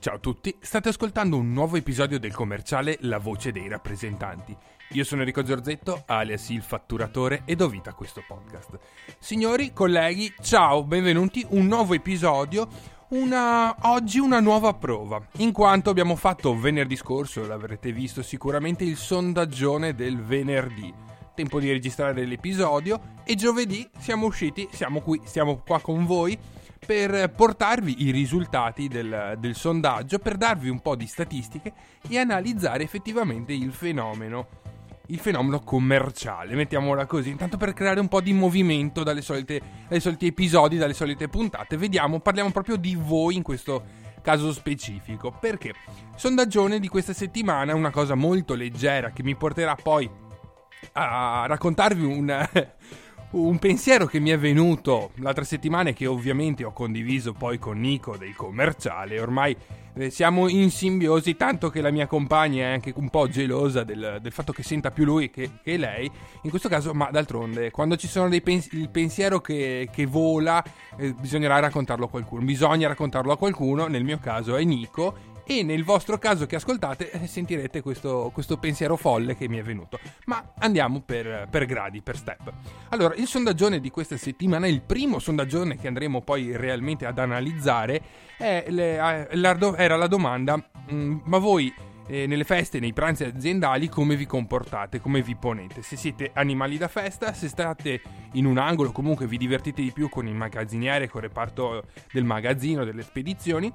Ciao a tutti, state ascoltando un nuovo episodio del commerciale La voce dei rappresentanti. Io sono Enrico Giorzetto, alias il fatturatore, e do vita a questo podcast. Signori, colleghi, ciao, benvenuti, un nuovo episodio, una... oggi una nuova prova, in quanto abbiamo fatto venerdì scorso, l'avrete visto sicuramente, il sondaggione del venerdì. Tempo di registrare l'episodio e giovedì siamo usciti, siamo qui, siamo qua con voi per portarvi i risultati del, del, sondaggio, per darvi un po' di statistiche e analizzare effettivamente il fenomeno. Il fenomeno commerciale, mettiamola così, intanto per creare un po' di movimento dalle solite, dai soliti episodi, dalle solite puntate. Vediamo, parliamo proprio di voi in questo caso specifico. Perché? Sondaggione di questa settimana una cosa molto leggera che mi porterà poi a raccontarvi un, un pensiero che mi è venuto l'altra settimana e che ovviamente ho condiviso poi con Nico del commerciale. Ormai eh, siamo in simbiosi, tanto che la mia compagna è anche un po' gelosa del, del fatto che senta più lui che, che, lei. In questo caso, ma d'altronde, quando ci sono dei pens- il pensiero che, che vola, eh, bisognerà raccontarlo a qualcuno. Bisogna raccontarlo a qualcuno, nel mio caso è Nico e nel vostro caso che ascoltate eh, sentirete questo, questo, pensiero folle che mi è venuto. Ma andiamo per, per, gradi, per step. Allora, il sondaggione di questa settimana, il primo sondaggione che andremo poi realmente ad analizzare, le, era la domanda, mm, ma voi eh, nelle feste, nei pranzi aziendali, come vi comportate, come vi ponete. Se siete animali da festa, se state in un angolo, comunque vi divertite di più con il magazziniere, con il reparto del magazzino, delle spedizioni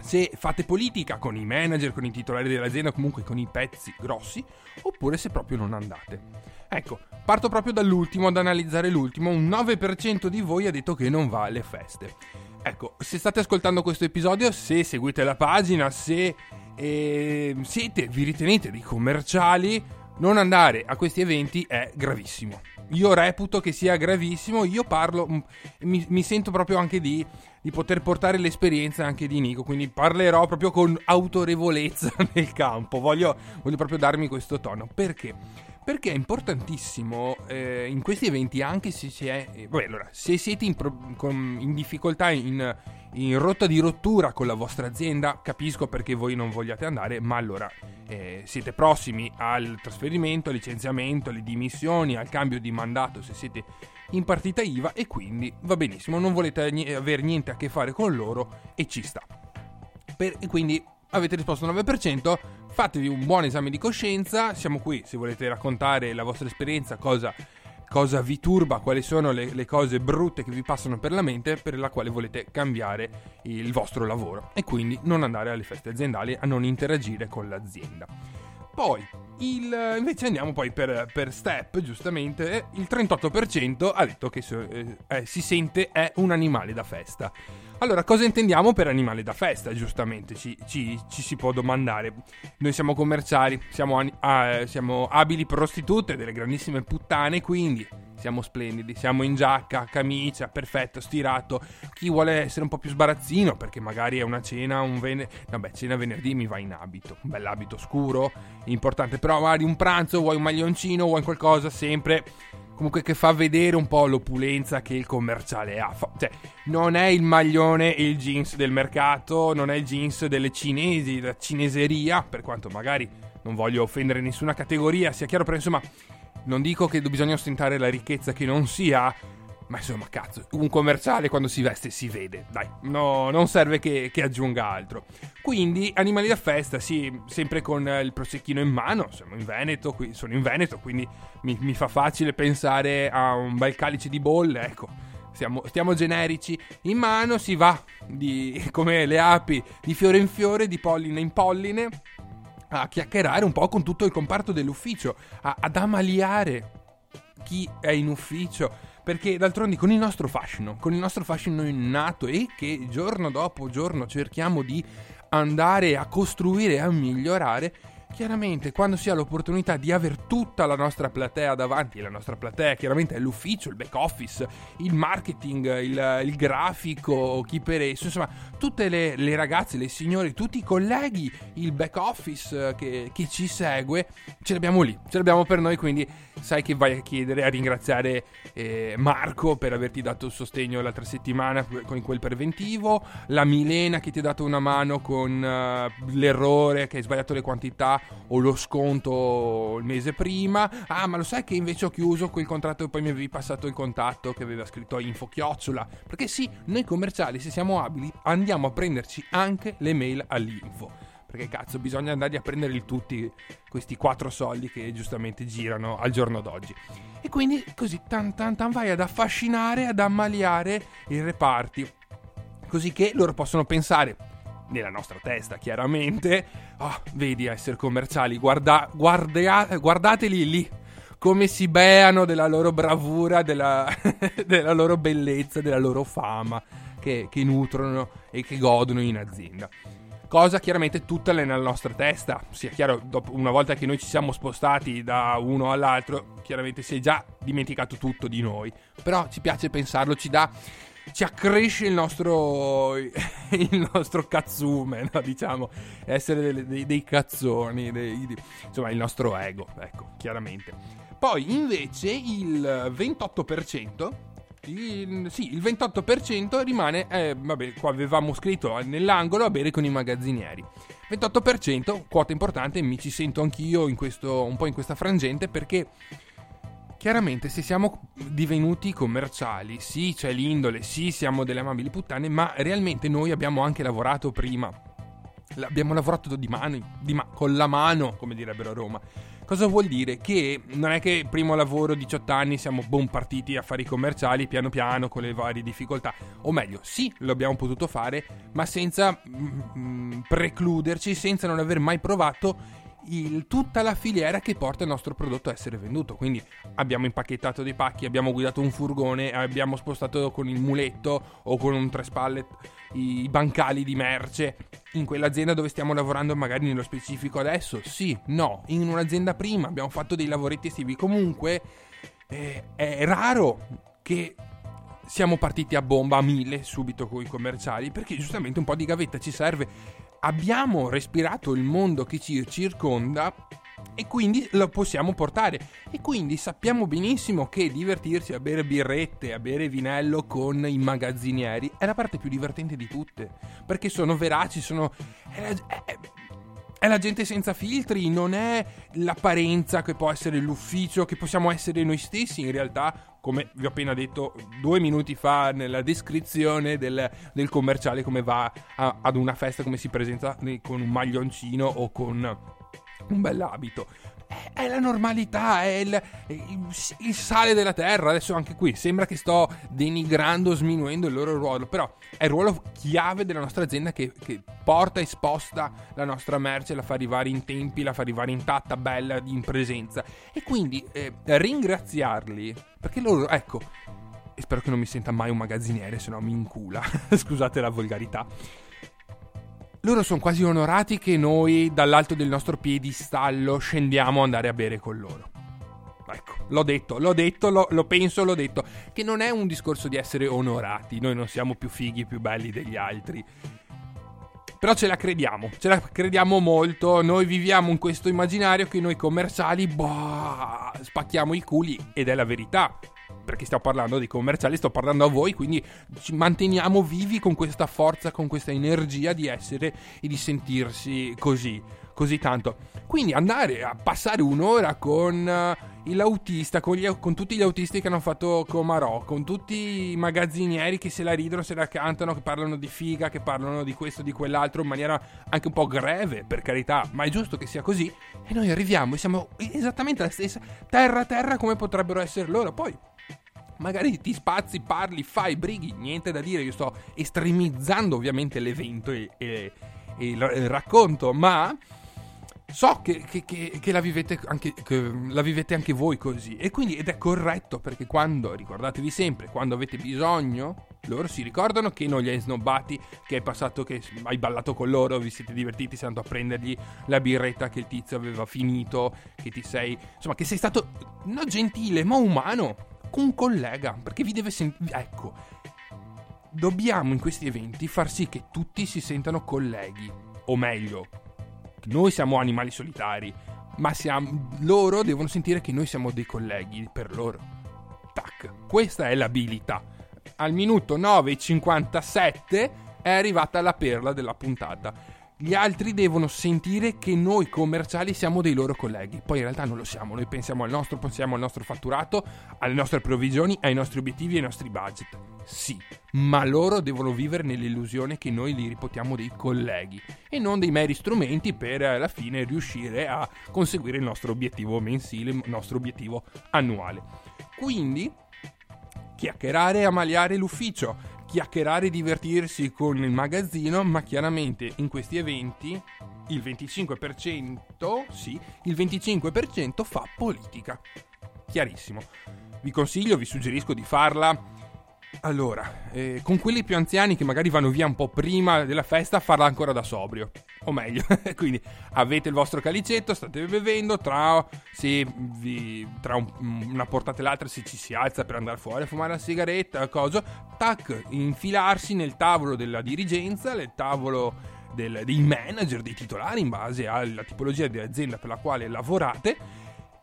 se fate politica con i manager, con i titolari dell'azienda, comunque con i pezzi grossi, oppure se proprio non andate. Ecco, parto proprio dall'ultimo ad analizzare l'ultimo. Un 9% di voi ha detto che non va alle feste. Ecco, se state ascoltando questo episodio, se seguite la pagina, se eh, siete, vi ritenete dei commerciali, non andare a questi eventi è gravissimo. Io reputo che sia gravissimo, io parlo, mi, mi sento proprio anche di, di, poter portare l'esperienza anche di Nico, quindi parlerò proprio con autorevolezza nel campo, voglio, voglio proprio darmi questo tono. Perché? Perché è importantissimo eh, in questi eventi, anche se si è... Eh, vabbè, allora, se siete in, pro, con, in difficoltà, in, in, rotta di rottura con la vostra azienda, capisco perché voi non vogliate andare, ma allora eh, siete prossimi al trasferimento, al licenziamento, alle dimissioni, al cambio di mandato se siete in partita IVA e quindi va benissimo, non volete avere niente a che fare con loro e ci sta. Per, e quindi avete risposto 9%, fatevi un buon esame di coscienza, siamo qui se volete raccontare la vostra esperienza, cosa, cosa vi turba, quali sono le, le, cose brutte che vi passano per la mente per la quale volete cambiare il vostro lavoro e quindi non andare alle feste aziendali a non interagire con l'azienda. Poi, il, invece andiamo poi per, per, step, giustamente, il 38% ha detto che eh, eh, si sente è un animale da festa. Allora, cosa intendiamo per animale da festa? Giustamente ci, ci, ci si può domandare. Noi siamo commerciali, siamo, ah, siamo abili prostitute, delle grandissime puttane, quindi siamo splendidi, siamo in giacca, camicia, perfetto, stirato. Chi vuole essere un po' più sbarazzino, perché magari è una cena, un venerdì. Vabbè, cena venerdì mi va in abito, un bell'abito scuro, importante. Però magari un pranzo, vuoi un maglioncino, vuoi qualcosa, sempre comunque che fa vedere un po' l'opulenza che il commerciale ha. Cioè, non è il maglione e il jeans del mercato, non è il jeans delle cinesi, la cineseria, per quanto magari non voglio offendere nessuna categoria, sia chiaro, però insomma, non dico che bisogna ostentare la ricchezza che non si ha, ma insomma, cazzo, un commerciale quando si veste si vede, dai, no, non serve che, che, aggiunga altro. Quindi, animali da festa, sì, sempre con il prosecchino in mano, siamo in Veneto, qui, sono in Veneto, quindi mi, mi, fa facile pensare a un bel calice di bolle, ecco. Stiamo, stiamo generici, in mano si va di, come le api di fiore in fiore, di polline in polline, a chiacchierare un po' con tutto il comparto dell'ufficio, a, ad amaliare chi è in ufficio. Perché d'altronde con il nostro fascino, con il nostro fascino innato e che giorno dopo giorno cerchiamo di andare a costruire e a migliorare, chiaramente quando si ha l'opportunità di avere tutta la nostra platea davanti, la nostra platea chiaramente è l'ufficio, il back office, il marketing, il, il grafico, chi per esso, insomma tutte le, le, ragazze, le signore, tutti i colleghi, il back office che, che ci segue, ce l'abbiamo lì, ce l'abbiamo per noi, quindi sai che vai a chiedere, a ringraziare eh, Marco per averti dato il sostegno l'altra settimana con quel preventivo, la Milena che ti ha dato una mano con uh, l'errore che hai sbagliato le quantità o lo sconto il mese prima. Ah, ma lo sai che invece ho chiuso quel contratto e poi mi avevi passato il contatto che aveva scritto info chiocciola? Perché sì, noi commerciali, se siamo abili, andiamo a prenderci anche le mail all'info. Perché cazzo, bisogna andare a prenderli tutti questi quattro soldi che giustamente girano al giorno d'oggi. E quindi così tan tan tan vai ad affascinare, ad ammaliare i reparti. Così che loro possono pensare, nella nostra testa chiaramente, oh, vedi essere commerciali, guarda, guarda, guardateli lì, come si beano della loro bravura, della, della loro bellezza, della loro fama che, che nutrono e che godono in azienda cosa chiaramente tutta nella nostra testa. Sia chiaro, dopo, una volta che noi ci siamo spostati da uno all'altro, chiaramente si è già dimenticato tutto di noi. Però ci piace pensarlo, ci dà ci accresce il nostro, il nostro cazzume, no? diciamo, essere dei, dei, dei cazzoni, dei, insomma il nostro ego, ecco, chiaramente. Poi invece il 28%, sì, il 28% rimane, eh, vabbè, qua avevamo scritto nell'angolo a bere con i magazzinieri. 28%, quota importante, mi ci sento anch'io questo, un po' in questa frangente perché Chiaramente se siamo divenuti commerciali, sì c'è l'indole, sì siamo delle amabili puttane, ma realmente noi abbiamo anche lavorato prima. Abbiamo lavorato di mano, di ma- con la mano, come direbbero a Roma. Cosa vuol dire? Che non è che primo lavoro, 18 anni, siamo bon partiti a fare i commerciali piano piano con le varie difficoltà. O meglio, sì, lo abbiamo potuto fare, ma senza mm, mm precluderci, senza non aver mai provato il, tutta la filiera che porta il nostro prodotto a essere venduto. Quindi abbiamo impacchettato dei pacchi, abbiamo guidato un furgone, abbiamo spostato con il muletto o con un tre spalle i bancali di merce in quell'azienda dove stiamo lavorando magari nello specifico adesso? Sì, no, in un'azienda prima abbiamo fatto dei lavoretti estivi. Comunque eh, è raro che siamo partiti a bomba a mille subito con i commerciali perché giustamente un po' di gavetta ci serve abbiamo respirato il mondo che ci circonda e quindi lo possiamo portare. E quindi sappiamo benissimo che divertirsi a bere birrette, a bere vinello con i magazzinieri è la parte più divertente di tutte. Perché sono veraci, sono. È la, è, è la gente senza filtri, non è l'apparenza che può essere l'ufficio, che possiamo essere noi stessi in realtà come vi ho appena detto due minuti fa nella descrizione del, del commerciale, come va a, ad una festa, come si presenta con un maglioncino o con un bell'abito. È, la normalità, è il, il, il, sale della terra. Adesso anche qui sembra che sto denigrando, sminuendo il loro ruolo, però è il ruolo chiave della nostra azienda che, che porta e sposta la nostra merce, la fa arrivare in tempi, la fa arrivare intatta, bella, in presenza. E quindi eh, ringraziarli, perché loro, ecco, e spero che non mi senta mai un magazziniere, se no mi incula, scusate la volgarità loro sono quasi onorati che noi dall'alto del nostro piedistallo scendiamo a andare a bere con loro. Ecco, l'ho detto, l'ho detto, lo, lo, penso, l'ho detto. Che non è un discorso di essere onorati, noi non siamo più fighi, più belli degli altri. Però ce la crediamo, ce la crediamo molto. Noi viviamo in questo immaginario che noi commerciali, boh, spacchiamo i culi ed è la verità perché stiamo parlando di commerciali, sto parlando a voi, quindi ci manteniamo vivi con questa forza, con questa energia di essere e di sentirsi così, così tanto. Quindi andare a passare un'ora con uh, l'autista, con, gli, con, tutti gli autisti che hanno fatto Comarò, con tutti i magazzinieri che se la ridono, se la cantano, che parlano di figa, che parlano di questo, di quell'altro, in maniera anche un po' greve, per carità, ma è giusto che sia così. E noi arriviamo e siamo esattamente la stessa, terra terra come potrebbero essere loro. Poi magari ti spazi, parli, fai, brighi, niente da dire, io sto estremizzando ovviamente l'evento e, e, e il, racconto, ma so che, che, che, che, la anche, che, la vivete anche, voi così. E quindi ed è corretto perché quando ricordatevi sempre quando avete bisogno Loro si ricordano che non li hai snobbati, che è passato che hai ballato con loro, vi siete divertiti, sei andato a prendergli la birretta che il tizio aveva finito, che ti sei... Insomma, che sei stato non gentile, ma umano, un collega, perché vi deve sentire... Ecco, dobbiamo in questi eventi far sì che tutti si sentano colleghi, o meglio, noi siamo animali solitari, ma siamo, loro devono sentire che noi siamo dei colleghi per loro. Tac, questa è l'abilità. Al minuto 9.57 è arrivata la perla della puntata. Gli altri devono sentire che noi commerciali siamo dei loro colleghi. Poi in realtà non lo siamo, noi pensiamo al nostro, pensiamo al nostro fatturato, alle nostre provvigioni, ai nostri obiettivi e ai nostri budget. Sì, ma loro devono vivere nell'illusione che noi li riportiamo dei colleghi e non dei meri strumenti per alla fine riuscire a conseguire il nostro obiettivo mensile, il nostro obiettivo annuale. Quindi chiacchierare e amaliare l'ufficio, chiacchierare e divertirsi con il magazzino, ma chiaramente in questi eventi il 25%, sì, il 25% fa politica. Chiarissimo. Vi consiglio, vi suggerisco di farla allora, eh, con quelli più anziani che magari vanno via un po' prima della festa, farla ancora da sobrio. O meglio, quindi avete il vostro calicetto, state bevendo, tra, vi, tra un, una portata e l'altra se ci si alza per andare fuori a fumare una sigaretta, cosa, tac, infilarsi nel tavolo della dirigenza, nel tavolo del, dei manager, dei titolari, in base alla tipologia di azienda per la quale lavorate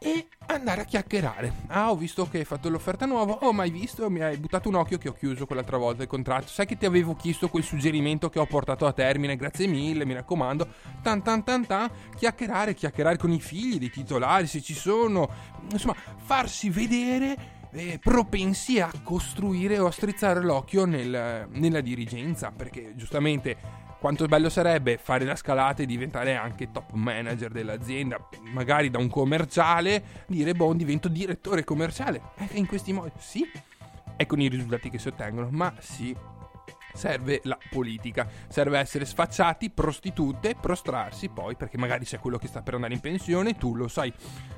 e andare a chiacchierare. Ah, ho visto che hai fatto l'offerta nuova. Oh, mai visto? Mi hai buttato un occhio che ho chiuso quell'altra volta il contratto. Sai che ti avevo chiesto quel suggerimento che ho portato a termine? Grazie mille, mi raccomando. Tan tan tan tan. Chiacchierare, chiacchierare con i figli dei titolari se ci sono. Insomma, farsi vedere eh, propensi a costruire o a strizzare l'occhio nel, nella dirigenza. Perché giustamente quanto bello sarebbe fare la scalata e diventare anche top manager dell'azienda, magari da un commerciale, dire boh, divento direttore commerciale. E in questi modi, sì, e con i risultati che si ottengono, ma sì, serve la politica, serve essere sfacciati, prostitute, prostrarsi poi perché magari c'è quello che sta per andare in pensione, tu lo sai,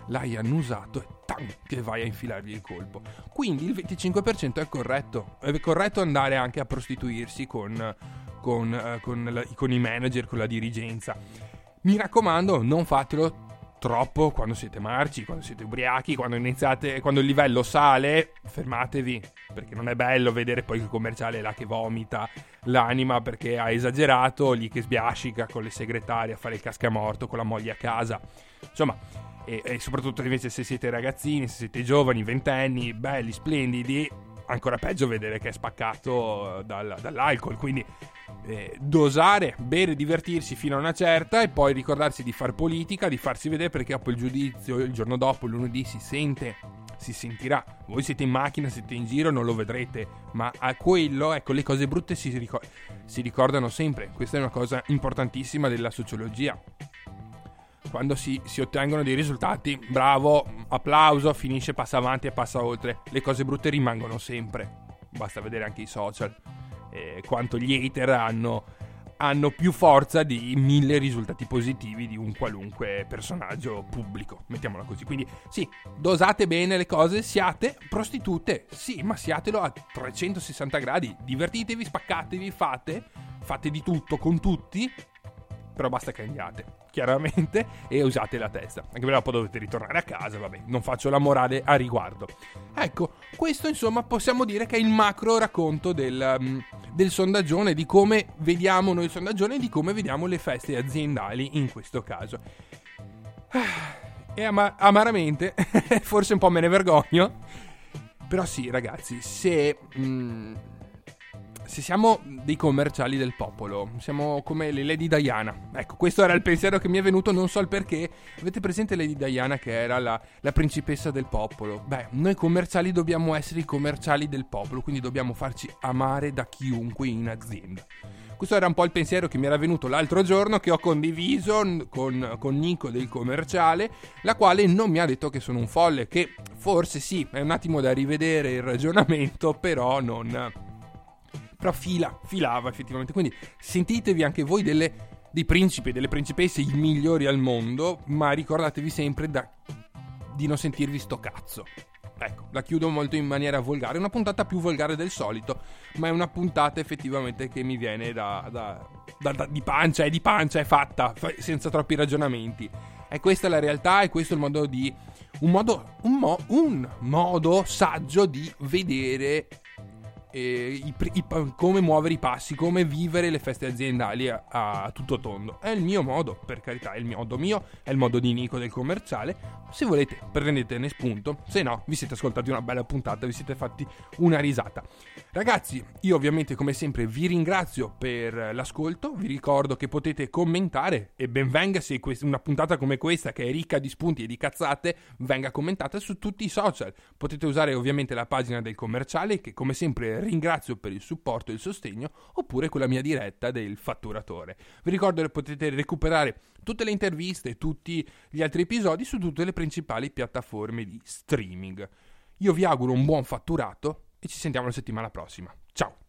l'hai annusato e tam, che vai a infilargli il colpo. Quindi il 25% è corretto, è corretto andare anche a prostituirsi con con, eh, con, la, con i manager, con la dirigenza. Mi raccomando, non fatelo troppo quando siete marci, quando siete ubriachi, quando iniziate, quando il livello sale, fermatevi, perché non è bello vedere poi il commerciale là che vomita l'anima perché ha esagerato, lì che sbiascica con le segretarie a fare il cascamorto con la moglie a casa. Insomma, e, e soprattutto invece se siete ragazzini, se siete giovani, ventenni, belli, splendidi, ancora peggio vedere che è spaccato dal, dall'alcol, quindi eh, dosare, bere, divertirsi fino a una certa e poi ricordarsi di fare politica, di farsi vedere perché dopo il giudizio, il giorno dopo, lunedì si sente, si sentirà. Voi siete in macchina, siete in giro, non lo vedrete, ma a quello, ecco, le cose brutte si, ricor- si ricordano sempre. Questa è una cosa importantissima della sociologia. Quando si, si, ottengono dei risultati, bravo, applauso, finisce, passa avanti e passa oltre. Le cose brutte rimangono sempre. Basta vedere anche i social eh, quanto gli hater hanno, hanno più forza di mille risultati positivi di un qualunque personaggio pubblico, mettiamola così. Quindi sì, dosate bene le cose, siate prostitute, sì, ma siatelo a 360 gradi, divertitevi, spaccatevi, fate, fate di tutto con tutti, però basta che andiate chiaramente, e usate la testa. Anche perché dopo dovete ritornare a casa, vabbè, non faccio la morale a riguardo. Ecco, questo insomma possiamo dire che è il macro racconto del, um, del sondaggione, di come vediamo noi il sondaggione e di come vediamo le feste aziendali in questo caso. E ama- amaramente, forse un po' me ne vergogno, però sì ragazzi, se... Mm, se siamo dei commerciali del popolo, siamo come le Lady Diana. Ecco, questo era il pensiero che mi è venuto, non so il perché. Avete presente Lady Diana che era la, la principessa del popolo? Beh, noi commerciali dobbiamo essere i commerciali del popolo, quindi dobbiamo farci amare da chiunque in azienda. Questo era un po' il pensiero che mi era venuto l'altro giorno, che ho condiviso con, con Nico del commerciale, la quale non mi ha detto che sono un folle, che forse sì, è un attimo da rivedere il ragionamento, però non però fila, filava effettivamente. Quindi sentitevi anche voi delle, dei principi e delle principesse i migliori al mondo, ma ricordatevi sempre da, di non sentirvi sto cazzo. Ecco, la chiudo molto in maniera volgare, una puntata più volgare del solito, ma è una puntata effettivamente che mi viene da, da, da, da di pancia, è di pancia, è fatta, senza troppi ragionamenti. E questa è la realtà e questo è il modo di... Un modo, un, mo, un modo saggio di vedere eh, i, i, come muovere i passi, come vivere le feste aziendali a, a, tutto tondo. È il mio modo, per carità, è il modo mio, è il modo di Nico del commerciale. Se volete prendetene spunto, se no vi siete ascoltati una bella puntata, vi siete fatti una risata. Ragazzi, io ovviamente come sempre vi ringrazio per l'ascolto, vi ricordo che potete commentare e ben venga se una puntata come questa che è ricca di spunti e di cazzate venga commentata su tutti i social. Potete usare ovviamente la pagina del commerciale che come sempre ringrazio per il supporto e il sostegno, oppure con la mia diretta del fatturatore. Vi ricordo che potete recuperare tutte le interviste e tutti gli altri episodi su tutte le principali piattaforme di streaming. Io vi auguro un buon fatturato e ci sentiamo la settimana prossima. Ciao!